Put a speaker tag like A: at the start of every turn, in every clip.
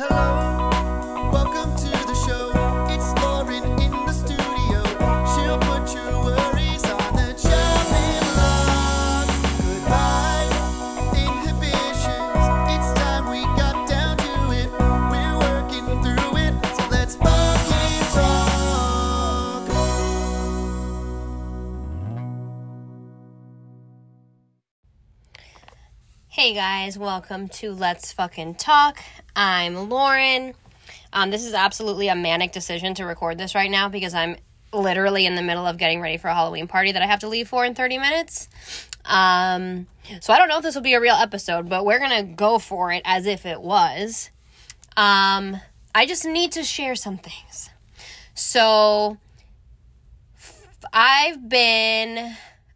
A: Hello,
B: Hey guys, welcome to Let's Fucking Talk. I'm Lauren. Um, this is absolutely a manic decision to record this right now because I'm literally in the middle of getting ready for a Halloween party that I have to leave for in 30 minutes. Um, so I don't know if this will be a real episode, but we're gonna go for it as if it was. Um, I just need to share some things. So I've been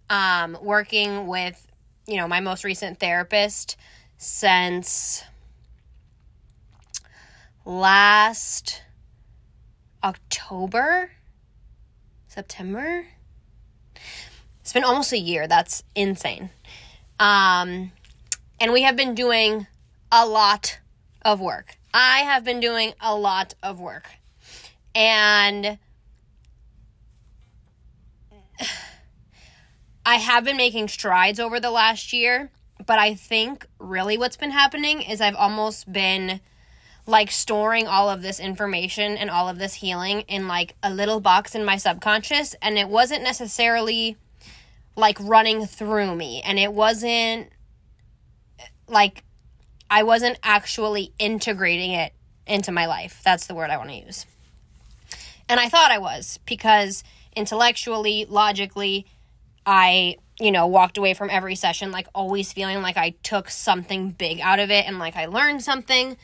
B: um, working with, you know, my most recent therapist since last October, September. It's been almost a year. That's insane. Um, and we have been doing a lot of work. I have been doing a lot of work. And I have been making strides over the last year, but I think really what's been happening is I've almost been like storing all of this information and all of this healing in like a little box in my subconscious and it wasn't necessarily like running through me and it wasn't like I wasn't actually integrating it into my life. That's the word I want to use. And I thought I was because intellectually, logically, I, you know, walked away from every session like always feeling like I took something big out of it and like I learned something.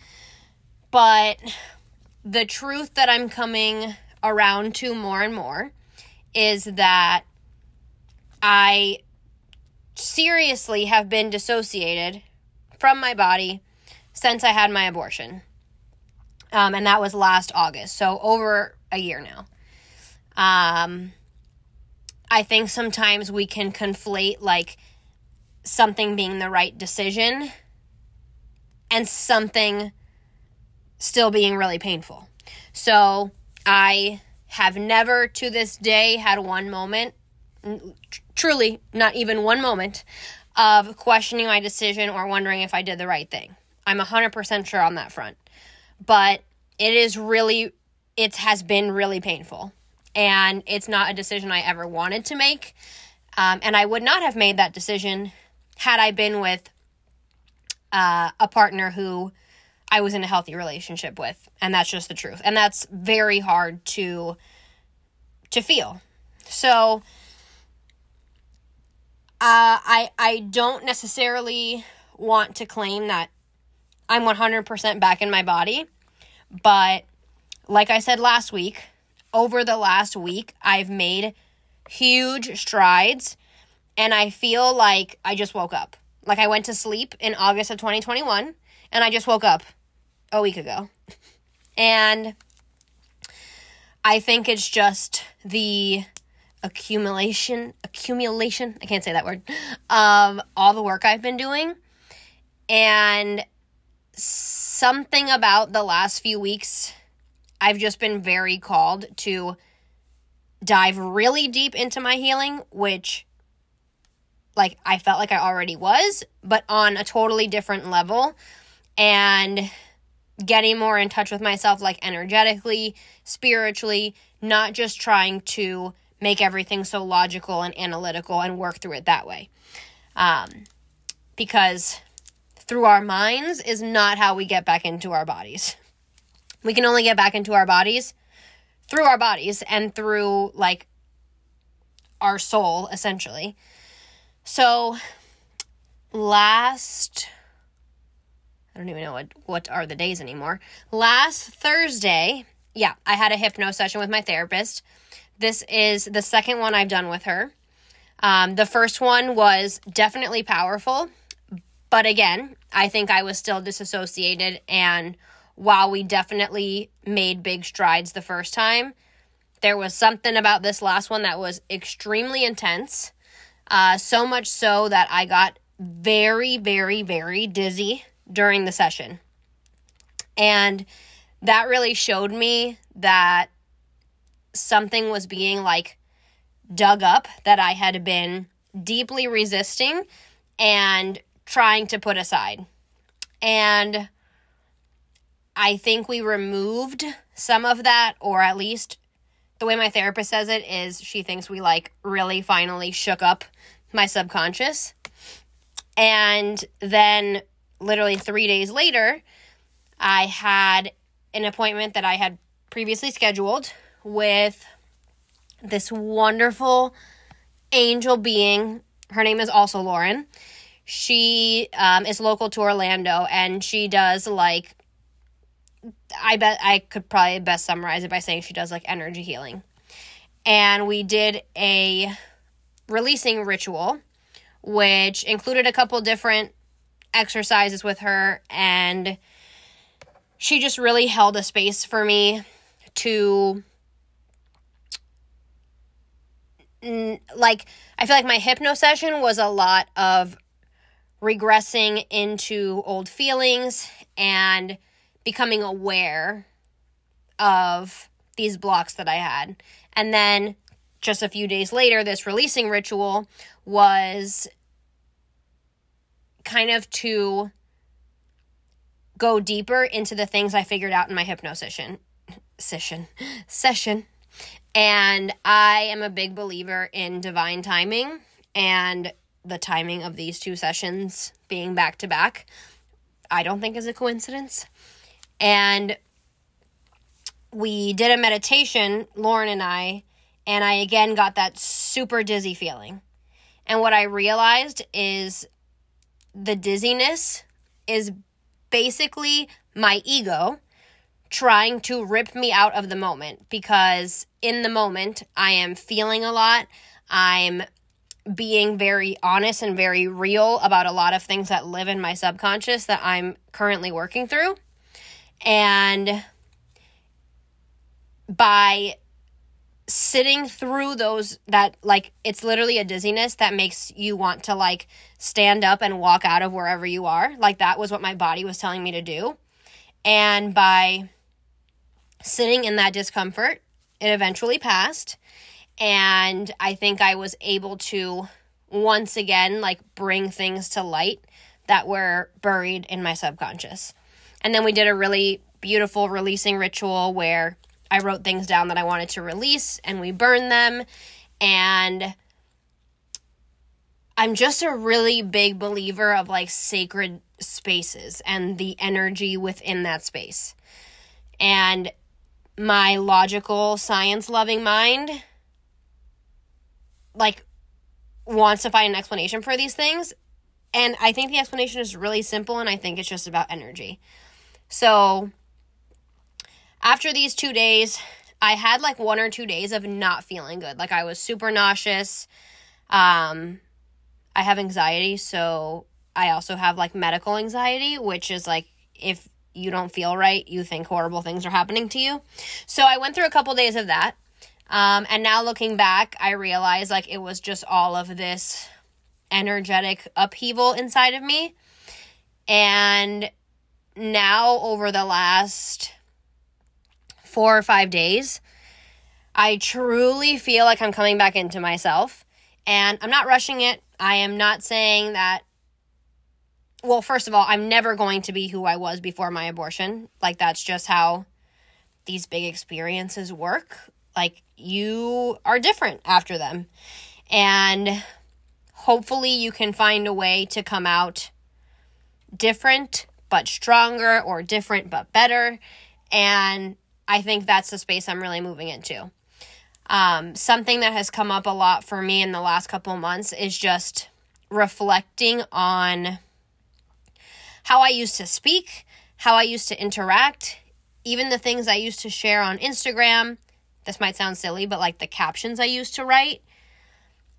B: But the truth that I'm coming around to more and more is that I seriously have been dissociated from my body since I had my abortion. Um, and that was last August, so over a year now. Um, I think sometimes we can conflate like something being the right decision and something still being really painful. So I have never to this day had one moment, tr- truly not even one moment, of questioning my decision or wondering if I did the right thing. I'm 100% sure on that front. But it is really, it has been really painful. And it's not a decision I ever wanted to make. Um, and I would not have made that decision had I been with uh, a partner who I was in a healthy relationship with. And that's just the truth. And that's very hard to to feel. So uh, I I don't necessarily want to claim that I'm 100% back in my body, but like I said last week, over the last week, I've made huge strides and I feel like I just woke up. Like I went to sleep in August of 2021 and I just woke up a week ago. And I think it's just the accumulation accumulation i can't say that word of all the work i've been doing and something about the last few weeks i've just been very called to dive really deep into my healing which like i felt like i already was but on a totally different level and getting more in touch with myself like energetically spiritually not just trying to make everything so logical and analytical and work through it that way. Um, because through our minds is not how we get back into our bodies. We can only get back into our bodies through our bodies and through like our soul, essentially. So last I don't even know what what are the days anymore. Last Thursday, yeah, I had a hypno session with my therapist. This is the second one I've done with her. Um, the first one was definitely powerful, but again, I think I was still disassociated. And while we definitely made big strides the first time, there was something about this last one that was extremely intense. Uh, so much so that I got very, very, very dizzy during the session. And that really showed me that something was being like dug up that I had been deeply resisting and trying to put aside. And I think we removed some of that, or at least the way my therapist says it is she thinks we like really finally shook up my subconscious. And then, literally three days later, I had an appointment that I had previously scheduled with this wonderful angel being. Her name is also Lauren. She um, is local to Orlando and she does like, I bet I could probably best summarize it by saying she does like energy healing. And we did a releasing ritual, which included a couple different exercises with her and she just really held a space for me to like I feel like my hypno session was a lot of regressing into old feelings and becoming aware of these blocks that I had. And then just a few days later, this releasing ritual was kind of to go deeper into the things I figured out in my hypnosis session. Session. And I am a big believer in divine timing and the timing of these two sessions being back to back. I don't think is a coincidence. And we did a meditation, Lauren and I, and I again got that super dizzy feeling. And what I realized is the dizziness is basically my ego trying to rip me out of the moment because in the moment I am feeling a lot. I'm being very honest and very real about a lot of things that live in my subconscious that I'm currently working through. And by sitting through those that like it's literally a dizziness that makes you want to like stand up and walk out of wherever you are. Like that was what my body was telling me to do. And by sitting in that discomfort it eventually passed. And i think i was able to once again like bring things to light that were buried in my subconscious and then we did a really beautiful releasing ritual where I wrote things down that I wanted to release and we burned them. And I'm just a really big believer of like sacred spaces and the energy within that space. And my logical, science loving mind, like, wants to find an explanation for these things. And I think the explanation is really simple, and I think it's just about energy. So, after these two days, I had like one or two days of not feeling good. Like I was super nauseous. Um, I have anxiety, so I also have like medical anxiety, which is like if you don't feel right, you think horrible things are happening to you. So I went through a couple days of that. Um, and now looking back, I realize like it was just all of this energetic upheaval inside of me. And now, over the last four or five days, I truly feel like I'm coming back into myself. And I'm not rushing it. I am not saying that. Well, first of all, I'm never going to be who I was before my abortion. Like, that's just how these big experiences work. Like, you are different after them. And hopefully, you can find a way to come out different but stronger or different but better. And I think that's the space I'm really moving into. Um, something that has come up a lot for me in the last couple months is just reflecting on how I used to speak, how I used to interact, even the things I used to share on Instagram. This might sound silly, but like the captions I used to write.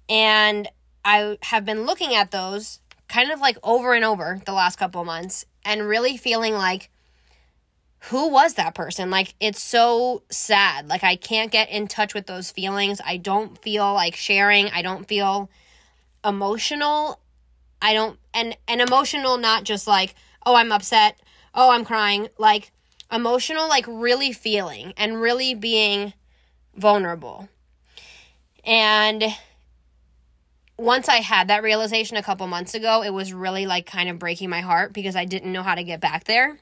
B: And I have been looking at those kind of like over and over the last couple months and really feeling like who was that person? Like, it's so sad. Like, I can't get in touch with those feelings. I don't feel like sharing. I don't feel emotional. I don't, and, and emotional, not just like, oh, I'm upset. Oh, I'm crying. Like, emotional, like really feeling and really being vulnerable. And once I had that realization a couple months ago, it was really like kind of breaking my heart because I didn't know how to get back there.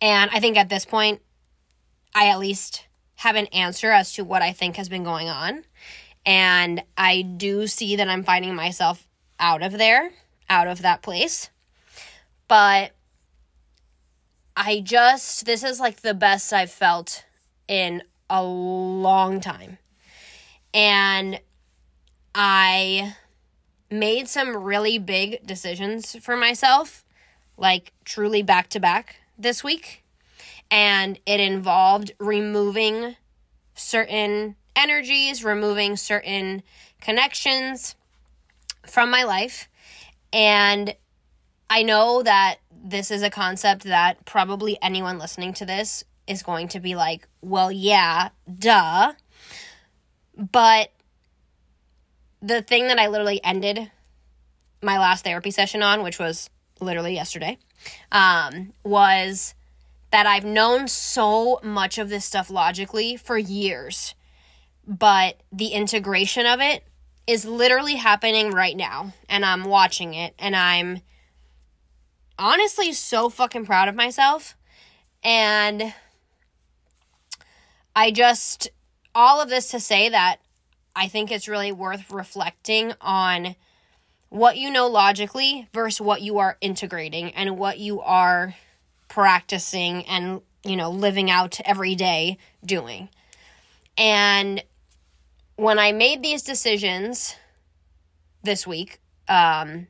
B: And I think at this point, I at least have an answer as to what I think has been going on. And I do see that I'm finding myself out of there, out of that place. But I just, this is like the best I've felt in a long time. And I made some really big decisions for myself, like truly back to back this week. And it involved removing certain energies, removing certain connections from my life. And I know that this is a concept that probably anyone listening to this is going to be like, well, yeah, duh. But the thing that I literally ended my last therapy session on, which was literally yesterday, um, was that I've known so much of this stuff logically for years, but the integration of it is literally happening right now, and I'm watching it, and I'm honestly so fucking proud of myself. And I just, all of this to say that I think it's really worth reflecting on what you know logically versus what you are integrating and what you are practicing and, you know, living out every day doing. And when I made these decisions this week, um,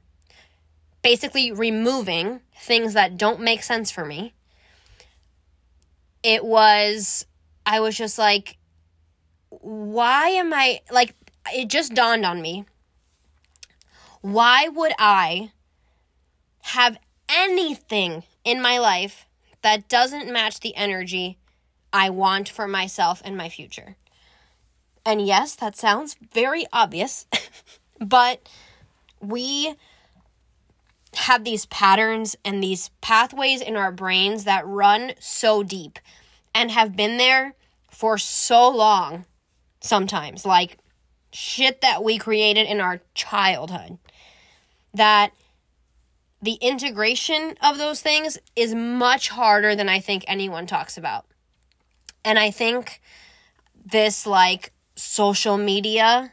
B: basically removing things that don't make sense for me, it was, I was just like, why am I like it just dawned on me. Why would I have anything in my life that doesn't match the energy I want for myself and my future? And yes, that sounds very obvious, but we have these patterns and these pathways in our brains that run so deep and have been there for so long sometimes, like shit that we created in our childhood. That the integration of those things is much harder than I think anyone talks about. And I think this like social media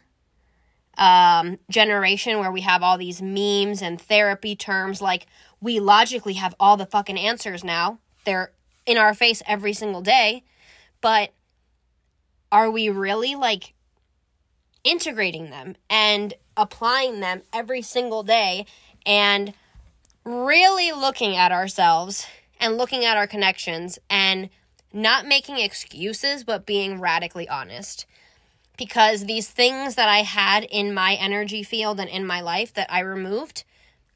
B: um, generation where we have all these memes and therapy terms, like we logically have all the fucking answers now. They're in our face every single day. But are we really like integrating them and applying them every single day and really looking at ourselves and looking at our connections and not making excuses but being radically honest because these things that I had in my energy field and in my life that I removed,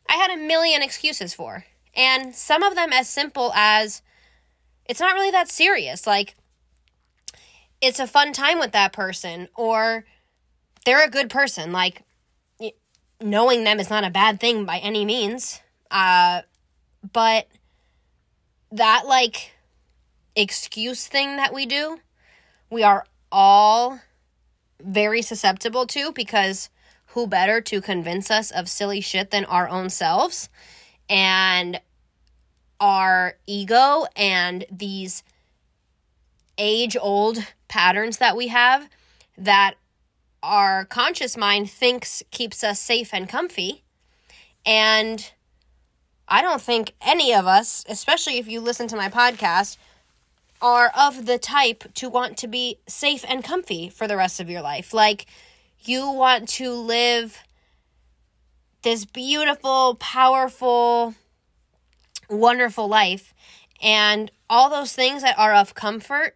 B: I had a million excuses for. And some of them as simple as it's not really that serious. Like, it's a fun time with that person or they're a good person. Like knowing them is not a bad thing by any means. Uh but that like excuse thing that we do we are all very susceptible to because who better to convince us of silly shit than our own selves? And our ego and these age old patterns that we have that our conscious mind thinks keeps us safe and comfy. And I don't think any of us, especially if you listen to my podcast, are of the type to want to be safe and comfy for the rest of your life. Like, you want to live this beautiful, powerful, wonderful life. And all those things that are of comfort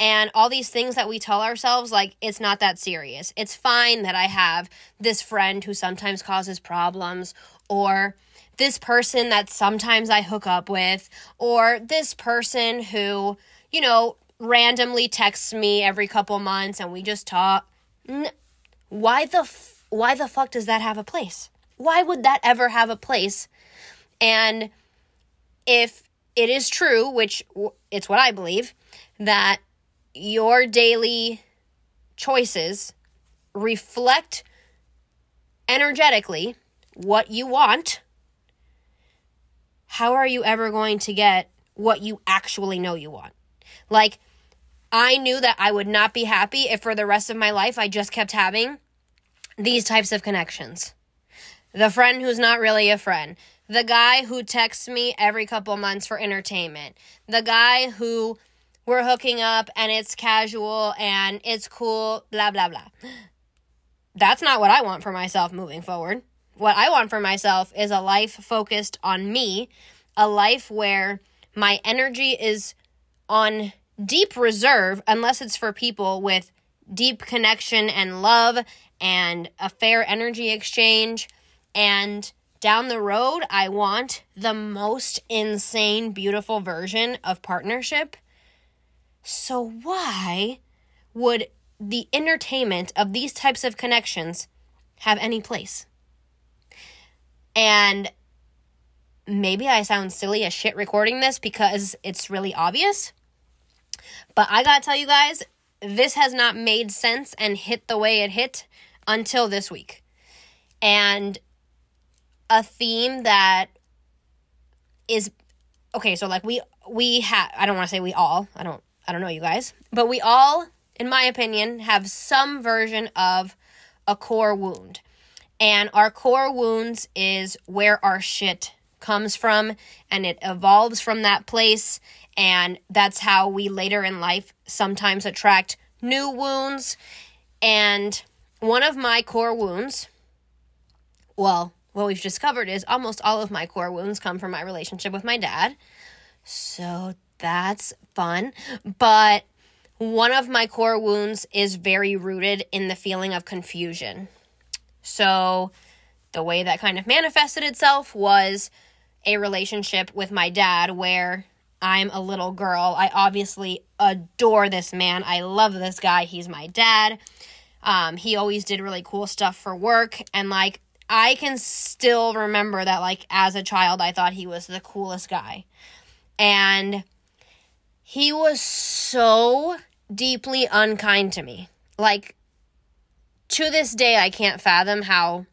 B: and all these things that we tell ourselves like it's not that serious. It's fine that I have this friend who sometimes causes problems or this person that sometimes I hook up with or this person who, you know, randomly texts me every couple months and we just talk. Why the f- why the fuck does that have a place? Why would that ever have a place? And if it is true, which it's what I believe, that your daily choices reflect energetically what you want, how are you ever going to get what you actually know you want? Like, I knew that I would not be happy if for the rest of my life I just kept having these types of connections. The friend who's not really a friend. The guy who texts me every couple months for entertainment. The guy who we're hooking up and it's casual and it's cool, blah, blah, blah. That's not what I want for myself moving forward. What I want for myself is a life focused on me, a life where my energy is on deep reserve, unless it's for people with deep connection and love and a fair energy exchange. And down the road, I want the most insane, beautiful version of partnership. So, why would the entertainment of these types of connections have any place? And maybe I sound silly as shit recording this because it's really obvious. But I gotta tell you guys, this has not made sense and hit the way it hit until this week. And a theme that is okay, so like we we have I don't want to say we all, I don't I don't know you guys, but we all in my opinion have some version of a core wound. And our core wounds is where our shit comes from and it evolves from that place and that's how we later in life sometimes attract new wounds. And one of my core wounds well what we've discovered is almost all of my core wounds come from my relationship with my dad. So that's fun but one of my core wounds is very rooted in the feeling of confusion so the way that kind of manifested itself was a relationship with my dad where I'm a little girl. I obviously adore this man. I love this guy. He's my dad. Um, he always did really cool stuff for work. And like, I can still remember that, like, as a child, I thought he was the coolest guy. And he was so deeply unkind to me. Like, to this day, I can't fathom how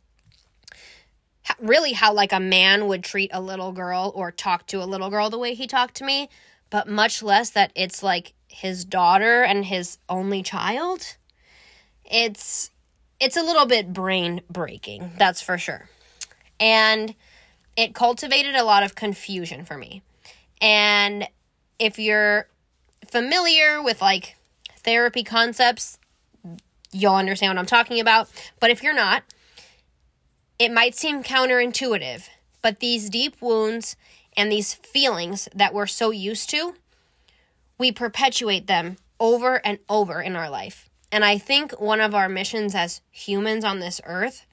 B: really how like a man would treat a little girl or talk to a little girl the way he talked to me, but much less that it's like his daughter and his only child. It's it's a little bit brain breaking, that's for sure. And it cultivated a lot of confusion for me. And if you're familiar with like therapy concepts, you'll understand what I'm talking about. But if you're not, it might seem counterintuitive, but these deep wounds and these feelings that we're so used to, we perpetuate them over and over in our life. And I think one of our missions as humans on this earth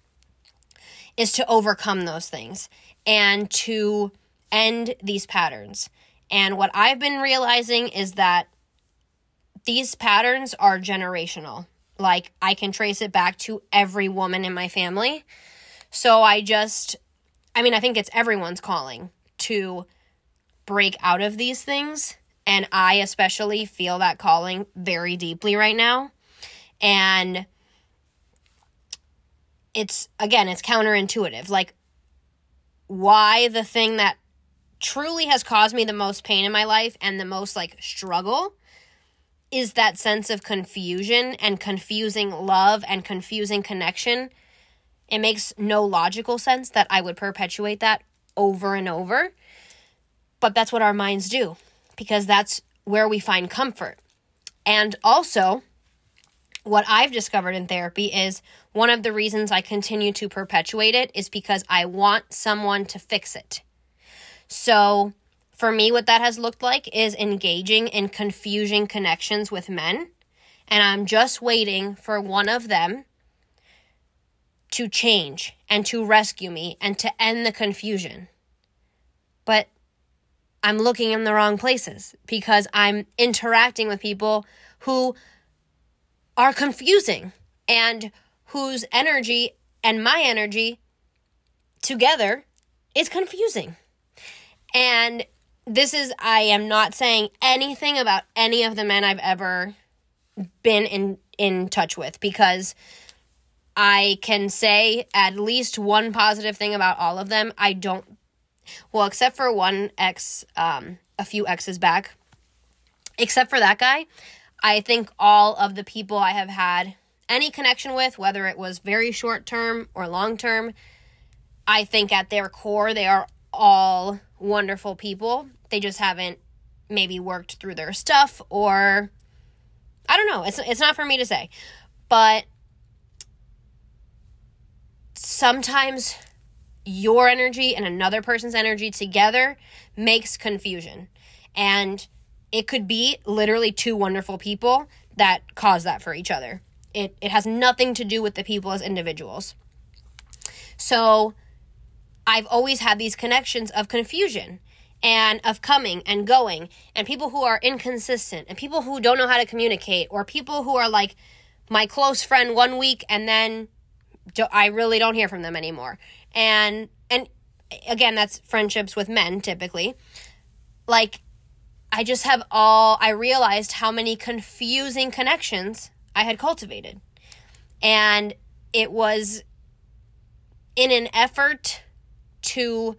B: is to overcome those things and to end these patterns. And what I've been realizing is that these patterns are generational. Like, I can trace it back to every woman in my family so I just, I mean, I think it's everyone's calling to break out of these things. And I especially feel that calling very deeply right now. And it's, again, it's counterintuitive. Like, why the thing that truly has caused me the most pain in my life and the most like struggle is that sense of confusion and confusing love and confusing connection it makes no logical sense that I would perpetuate that over and over. But that's what our minds do because that's where we find comfort. And also, what I've discovered in therapy is one of the reasons I continue to perpetuate it is because I want someone to fix it. So, for me, what that has looked like is engaging in confusing connections with men. And I'm just waiting for one of them to change and to rescue me and to end the confusion. But I'm looking in the wrong places because I'm interacting with people who are confusing and whose energy and my energy together is confusing. And this is I am not saying anything about any of the men I've ever been in in touch with because I can say at least one positive thing about all of them. I don't well, except for one ex um a few exes back. Except for that guy, I think all of the people I have had any connection with, whether it was very short term or long term, I think at their core they are all wonderful people. They just haven't maybe worked through their stuff or I don't know. It's it's not for me to say. But sometimes your energy and another person's energy together makes confusion. And it could be literally two wonderful people that cause that for each other. It it has nothing to do with the people as individuals. So I've always had these connections of confusion and of coming and going and people who are inconsistent and people who don't know how to communicate or people who are like my close friend one week and then I really don't hear from them anymore. And and again that's friendships with men typically. Like I just have all I realized how many confusing connections I had cultivated. And it was in an effort to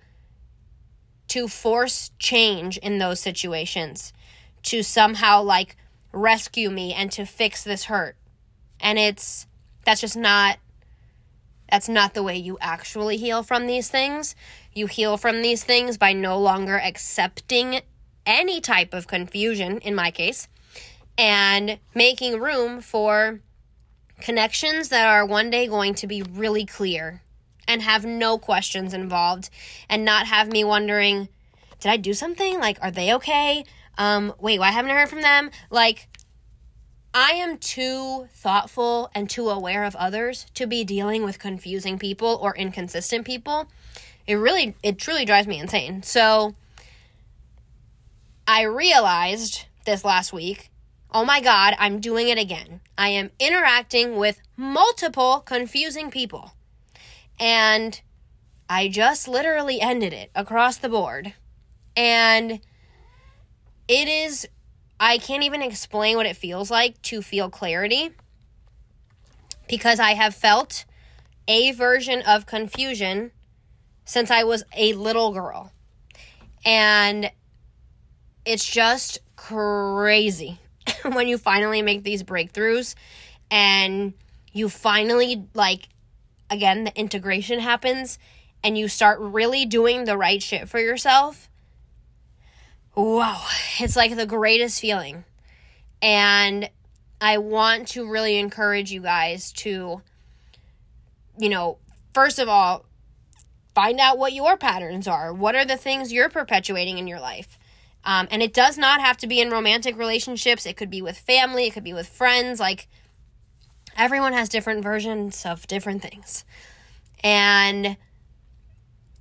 B: to force change in those situations to somehow like rescue me and to fix this hurt. And it's that's just not that's not the way you actually heal from these things. You heal from these things by no longer accepting any type of confusion in my case and making room for connections that are one day going to be really clear and have no questions involved and not have me wondering, did I do something? Like, are they okay? Um, wait, why haven't I heard from them? Like, I am too thoughtful and too aware of others to be dealing with confusing people or inconsistent people. It really, it truly drives me insane. So, I realized this last week oh my God, I'm doing it again. I am interacting with multiple confusing people. And I just literally ended it across the board. And it is, I can't even explain what it feels like to feel clarity because I have felt a version of confusion since I was a little girl. And it's just crazy when you finally make these breakthroughs and you finally like again, the integration happens and you start really doing the right shit for yourself, wow, it's like the greatest feeling. And I want to really encourage you guys to, you know, first of all, find out what your patterns are. What are the things you're perpetuating in your life? Um, and it does not have to be in romantic relationships. It could be with family, it could be with friends. Like, everyone has different versions of different things. And,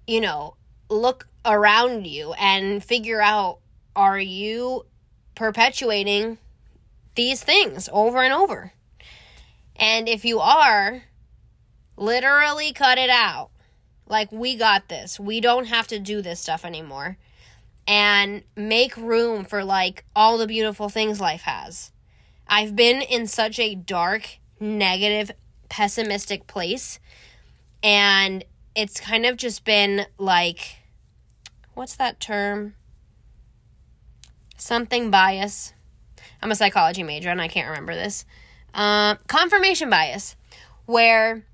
B: you know, look around you and figure out are you perpetuating these things over and over? And if you are, literally cut it out. Like, we got this. We don't have to do this stuff anymore. And make room for, like, all the beautiful things life has. I've been in such a dark negative, pessimistic place. And it's kind of just been like, what's that term? Something bias. I'm a psychology major and I can't remember this. Uh, confirmation bias, where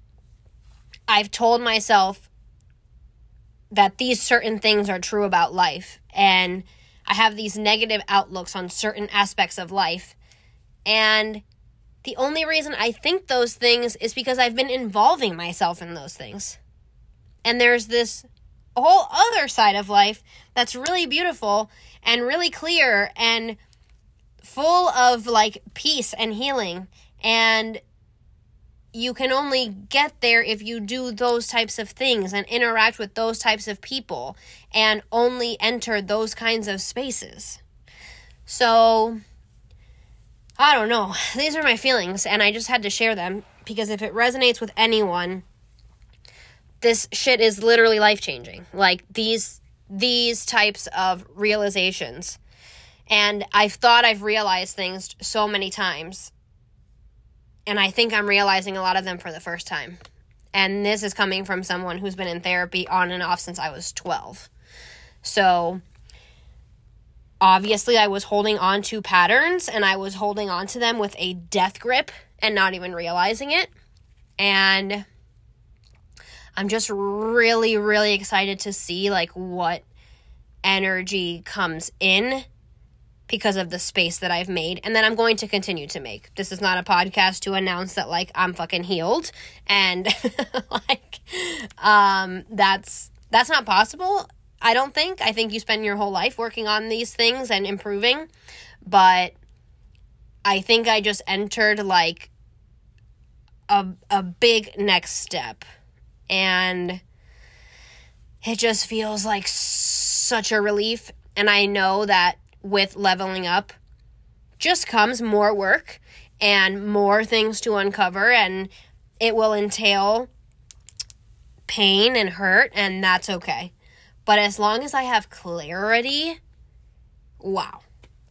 B: I've told myself that these certain things are true about life and I have these negative outlooks on certain aspects of life. And the only reason I think those things is because I've been involving myself in those things. And there's this whole other side of life that's really beautiful and really clear and full of like peace and healing. And you can only get there if you do those types of things and interact with those types of people and only enter those kinds of spaces. So, I don't know. These are my feelings, and I just had to share them because if it resonates with anyone, this shit is literally life changing. Like, these these types of realizations. And I've thought I've realized things so many times. And I think I'm realizing a lot of them for the first time. And this is coming from someone who's been in therapy on and off since I was 12. So obviously, I was holding on to patterns and I was holding on to them with a death grip and not even realizing it. And I'm just really, really excited to see like what energy comes in because of the space that I've made and that I'm going to continue to make. This is not a podcast to announce that like I'm fucking healed and like um that's that's not possible. I don't think. I think you spend your whole life working on these things and improving, but I think I just entered like a a big next step and it just feels like such a relief and I know that with leveling up just comes more work and more things to uncover and it will entail pain and hurt and that's okay. But as long as I have clarity, wow.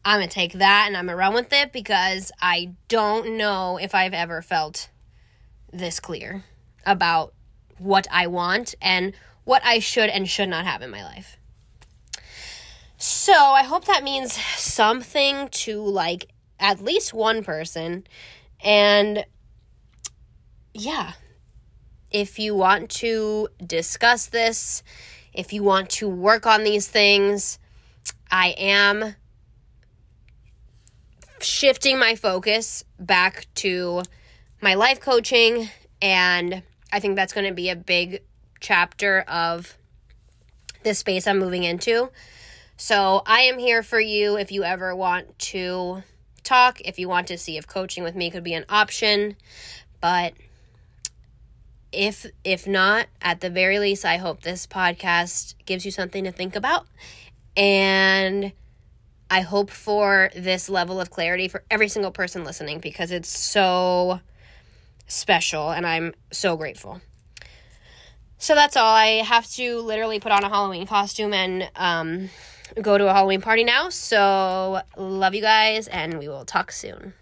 B: I'm going to take that and I'm going to run with it because I don't know if I've ever felt this clear about what I want and what I should and should not have in my life. So I hope that means something to like at least one person. And yeah, if you want to discuss this, if you want to work on these things, I am shifting my focus back to my life coaching and I think that's going to be a big chapter of the space I'm moving into. So I am here for you if you ever want to talk, if you want to see if coaching with me could be an option. But if if not, at the very least, I hope this podcast gives you something to think about. And I hope for this level of clarity for every single person listening because it's so special and I'm so grateful. So that's all. I have to literally put on a Halloween costume and um, go to a Halloween party now. So, love you guys, and we will talk soon.